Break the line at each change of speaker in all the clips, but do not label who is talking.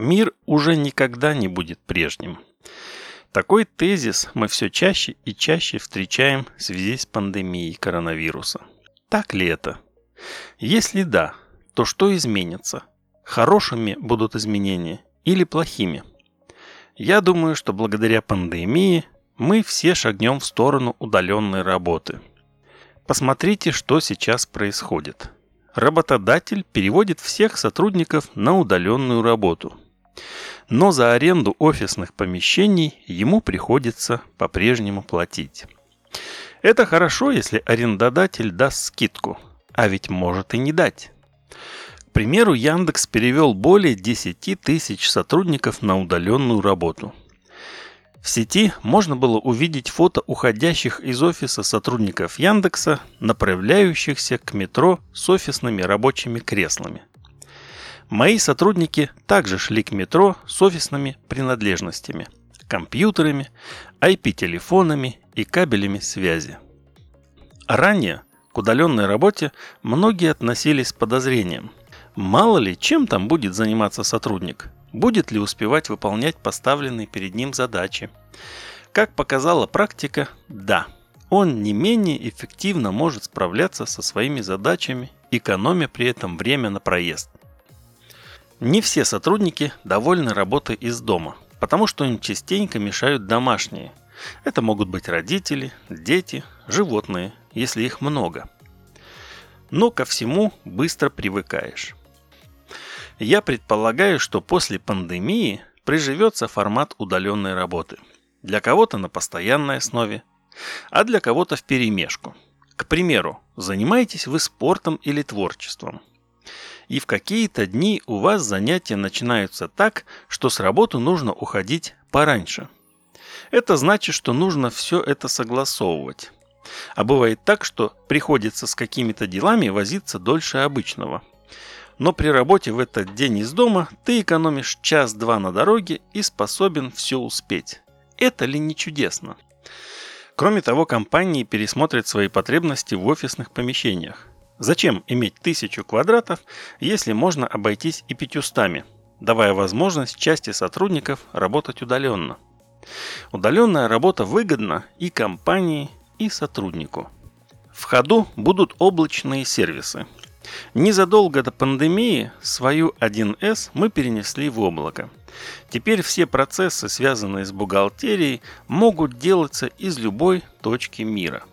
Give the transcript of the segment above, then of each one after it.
Мир уже никогда не будет прежним. Такой тезис мы все чаще и чаще встречаем в связи с пандемией коронавируса. Так ли это? Если да, то что изменится? Хорошими будут изменения или плохими? Я думаю, что благодаря пандемии мы все шагнем в сторону удаленной работы. Посмотрите, что сейчас происходит. Работодатель переводит всех сотрудников на удаленную работу. Но за аренду офисных помещений ему приходится по-прежнему платить. Это хорошо, если арендодатель даст скидку, а ведь может и не дать. К примеру, Яндекс перевел более 10 тысяч сотрудников на удаленную работу. В сети можно было увидеть фото уходящих из офиса сотрудников Яндекса, направляющихся к метро с офисными рабочими креслами. Мои сотрудники также шли к метро с офисными принадлежностями, компьютерами, IP-телефонами и кабелями связи. Ранее к удаленной работе многие относились с подозрением. Мало ли, чем там будет заниматься сотрудник, будет ли успевать выполнять поставленные перед ним задачи. Как показала практика, да, он не менее эффективно может справляться со своими задачами, экономя при этом время на проезд. Не все сотрудники довольны работой из дома, потому что им частенько мешают домашние. Это могут быть родители, дети, животные, если их много. Но ко всему быстро привыкаешь. Я предполагаю, что после пандемии приживется формат удаленной работы. Для кого-то на постоянной основе, а для кого-то в перемешку. К примеру, занимаетесь вы спортом или творчеством – и в какие-то дни у вас занятия начинаются так, что с работы нужно уходить пораньше. Это значит, что нужно все это согласовывать. А бывает так, что приходится с какими-то делами возиться дольше обычного. Но при работе в этот день из дома ты экономишь час-два на дороге и способен все успеть. Это ли не чудесно? Кроме того, компании пересмотрят свои потребности в офисных помещениях. Зачем иметь тысячу квадратов, если можно обойтись и пятьюстами, давая возможность части сотрудников работать удаленно? Удаленная работа выгодна и компании, и сотруднику. В ходу будут облачные сервисы. Незадолго до пандемии свою 1С мы перенесли в облако. Теперь все процессы, связанные с бухгалтерией, могут делаться из любой точки мира.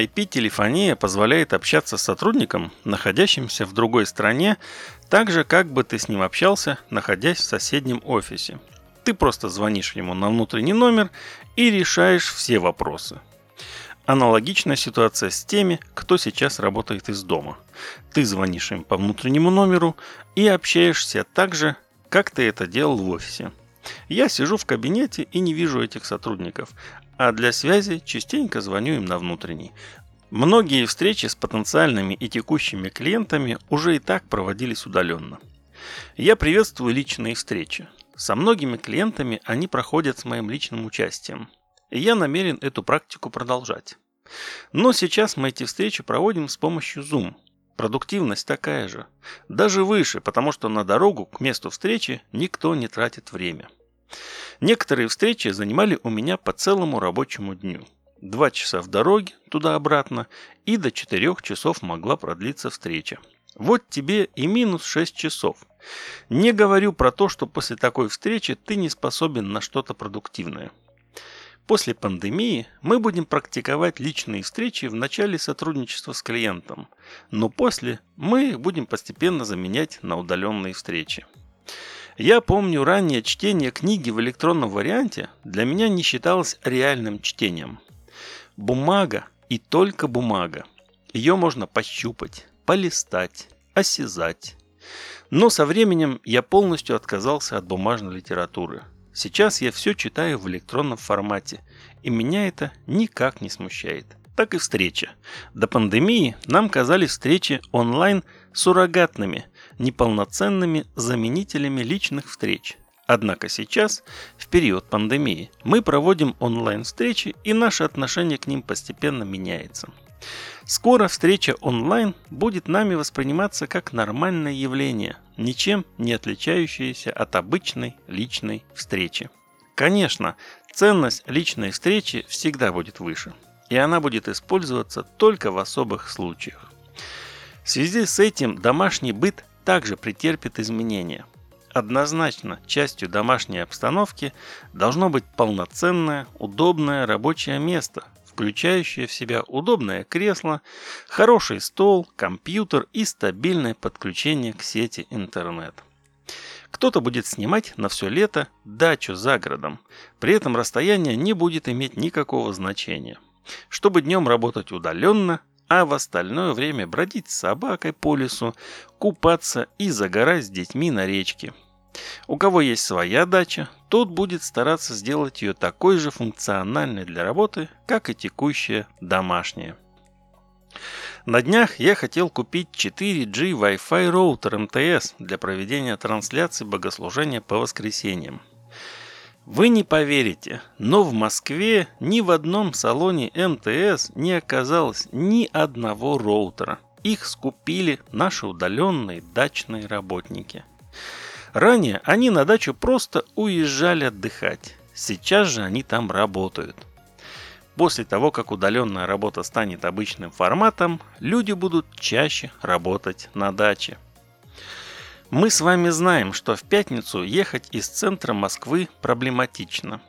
IP-телефония позволяет общаться с сотрудником, находящимся в другой стране, так же, как бы ты с ним общался, находясь в соседнем офисе. Ты просто звонишь ему на внутренний номер и решаешь все вопросы. Аналогичная ситуация с теми, кто сейчас работает из дома. Ты звонишь им по внутреннему номеру и общаешься так же, как ты это делал в офисе. Я сижу в кабинете и не вижу этих сотрудников, а для связи частенько звоню им на внутренний. Многие встречи с потенциальными и текущими клиентами уже и так проводились удаленно. Я приветствую личные встречи. Со многими клиентами они проходят с моим личным участием. И я намерен эту практику продолжать. Но сейчас мы эти встречи проводим с помощью Zoom. Продуктивность такая же. Даже выше, потому что на дорогу к месту встречи никто не тратит время. Некоторые встречи занимали у меня по целому рабочему дню. Два часа в дороге, туда-обратно, и до четырех часов могла продлиться встреча. Вот тебе и минус 6 часов. Не говорю про то, что после такой встречи ты не способен на что-то продуктивное. После пандемии мы будем практиковать личные встречи в начале сотрудничества с клиентом, но после мы их будем постепенно заменять на удаленные встречи. Я помню раннее чтение книги в электронном варианте для меня не считалось реальным чтением. Бумага и только бумага. Ее можно пощупать, полистать, осязать. Но со временем я полностью отказался от бумажной литературы. Сейчас я все читаю в электронном формате, и меня это никак не смущает. Так и встреча. До пандемии нам казались встречи онлайн суррогатными – неполноценными заменителями личных встреч. Однако сейчас, в период пандемии, мы проводим онлайн-встречи и наше отношение к ним постепенно меняется. Скоро встреча онлайн будет нами восприниматься как нормальное явление, ничем не отличающееся от обычной личной встречи. Конечно, ценность личной встречи всегда будет выше, и она будет использоваться только в особых случаях. В связи с этим домашний быт также претерпит изменения. Однозначно, частью домашней обстановки должно быть полноценное, удобное рабочее место, включающее в себя удобное кресло, хороший стол, компьютер и стабильное подключение к сети интернет. Кто-то будет снимать на все лето дачу за городом, при этом расстояние не будет иметь никакого значения. Чтобы днем работать удаленно, а в остальное время бродить с собакой по лесу, купаться и загорать с детьми на речке. У кого есть своя дача, тот будет стараться сделать ее такой же функциональной для работы, как и текущая домашняя. На днях я хотел купить 4G Wi-Fi роутер МТС для проведения трансляции богослужения по воскресеньям. Вы не поверите, но в Москве ни в одном салоне МТС не оказалось ни одного роутера. Их скупили наши удаленные дачные работники. Ранее они на дачу просто уезжали отдыхать. Сейчас же они там работают. После того, как удаленная работа станет обычным форматом, люди будут чаще работать на даче. Мы с вами знаем, что в пятницу ехать из центра Москвы проблематично.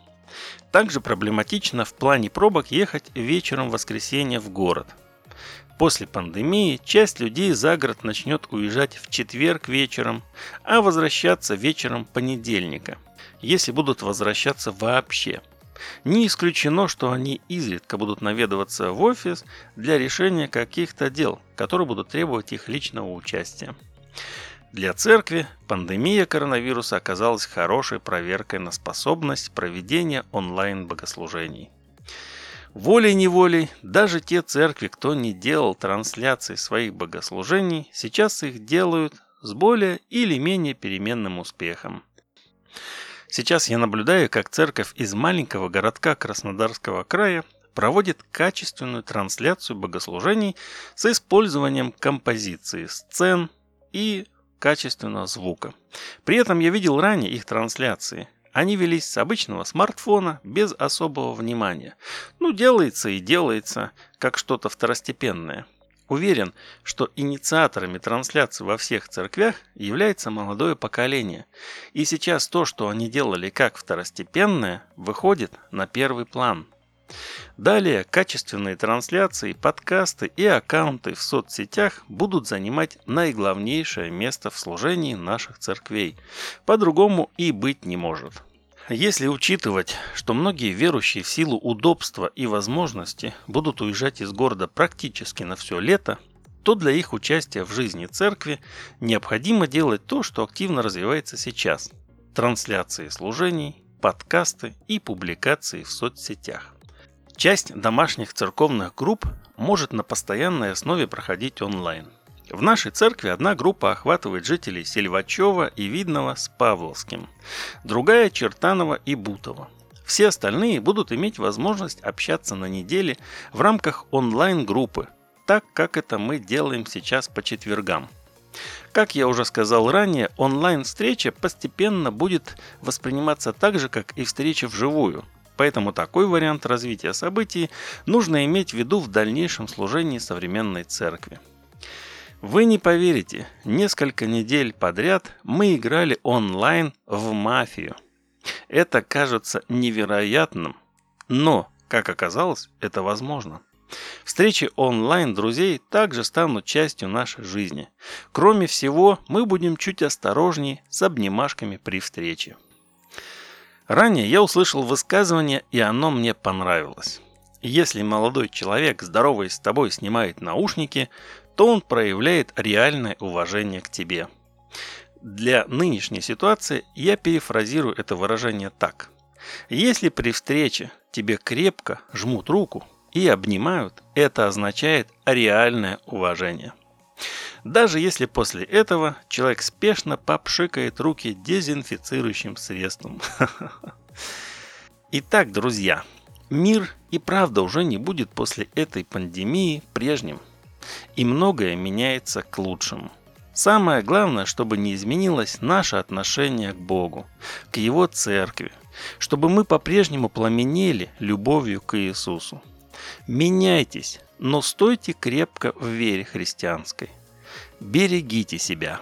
Также проблематично в плане пробок ехать вечером в воскресенье в город. После пандемии часть людей за город начнет уезжать в четверг вечером, а возвращаться вечером понедельника, если будут возвращаться вообще. Не исключено, что они изредка будут наведываться в офис для решения каких-то дел, которые будут требовать их личного участия. Для церкви пандемия коронавируса оказалась хорошей проверкой на способность проведения онлайн-богослужений. Волей-неволей, даже те церкви, кто не делал трансляции своих богослужений, сейчас их делают с более или менее переменным успехом. Сейчас я наблюдаю, как церковь из маленького городка Краснодарского края проводит качественную трансляцию богослужений с использованием композиции сцен и качественного звука. При этом я видел ранее их трансляции. Они велись с обычного смартфона без особого внимания. Ну, делается и делается, как что-то второстепенное. Уверен, что инициаторами трансляции во всех церквях является молодое поколение. И сейчас то, что они делали как второстепенное, выходит на первый план. Далее качественные трансляции, подкасты и аккаунты в соцсетях будут занимать наиглавнейшее место в служении наших церквей. По-другому и быть не может. Если учитывать, что многие верующие в силу удобства и возможности будут уезжать из города практически на все лето, то для их участия в жизни церкви необходимо делать то, что активно развивается сейчас – трансляции служений, подкасты и публикации в соцсетях. Часть домашних церковных групп может на постоянной основе проходить онлайн. В нашей церкви одна группа охватывает жителей Сельвачева и Видного с Павловским, другая – Чертанова и Бутова. Все остальные будут иметь возможность общаться на неделе в рамках онлайн-группы, так как это мы делаем сейчас по четвергам. Как я уже сказал ранее, онлайн-встреча постепенно будет восприниматься так же, как и встреча вживую – Поэтому такой вариант развития событий нужно иметь в виду в дальнейшем служении современной церкви. Вы не поверите, несколько недель подряд мы играли онлайн в мафию. Это кажется невероятным, но, как оказалось, это возможно. Встречи онлайн друзей также станут частью нашей жизни. Кроме всего, мы будем чуть осторожнее с обнимашками при встрече. Ранее я услышал высказывание, и оно мне понравилось. Если молодой человек, здороваясь с тобой, снимает наушники, то он проявляет реальное уважение к тебе. Для нынешней ситуации я перефразирую это выражение так. Если при встрече тебе крепко жмут руку и обнимают, это означает реальное уважение. Даже если после этого человек спешно попшикает руки дезинфицирующим средством. Итак, друзья, Мир и правда уже не будет после этой пандемии прежним. И многое меняется к лучшему. Самое главное, чтобы не изменилось наше отношение к Богу, к Его церкви, чтобы мы по-прежнему пламенели любовью к Иисусу. Меняйтесь, но стойте крепко в вере христианской. Берегите себя.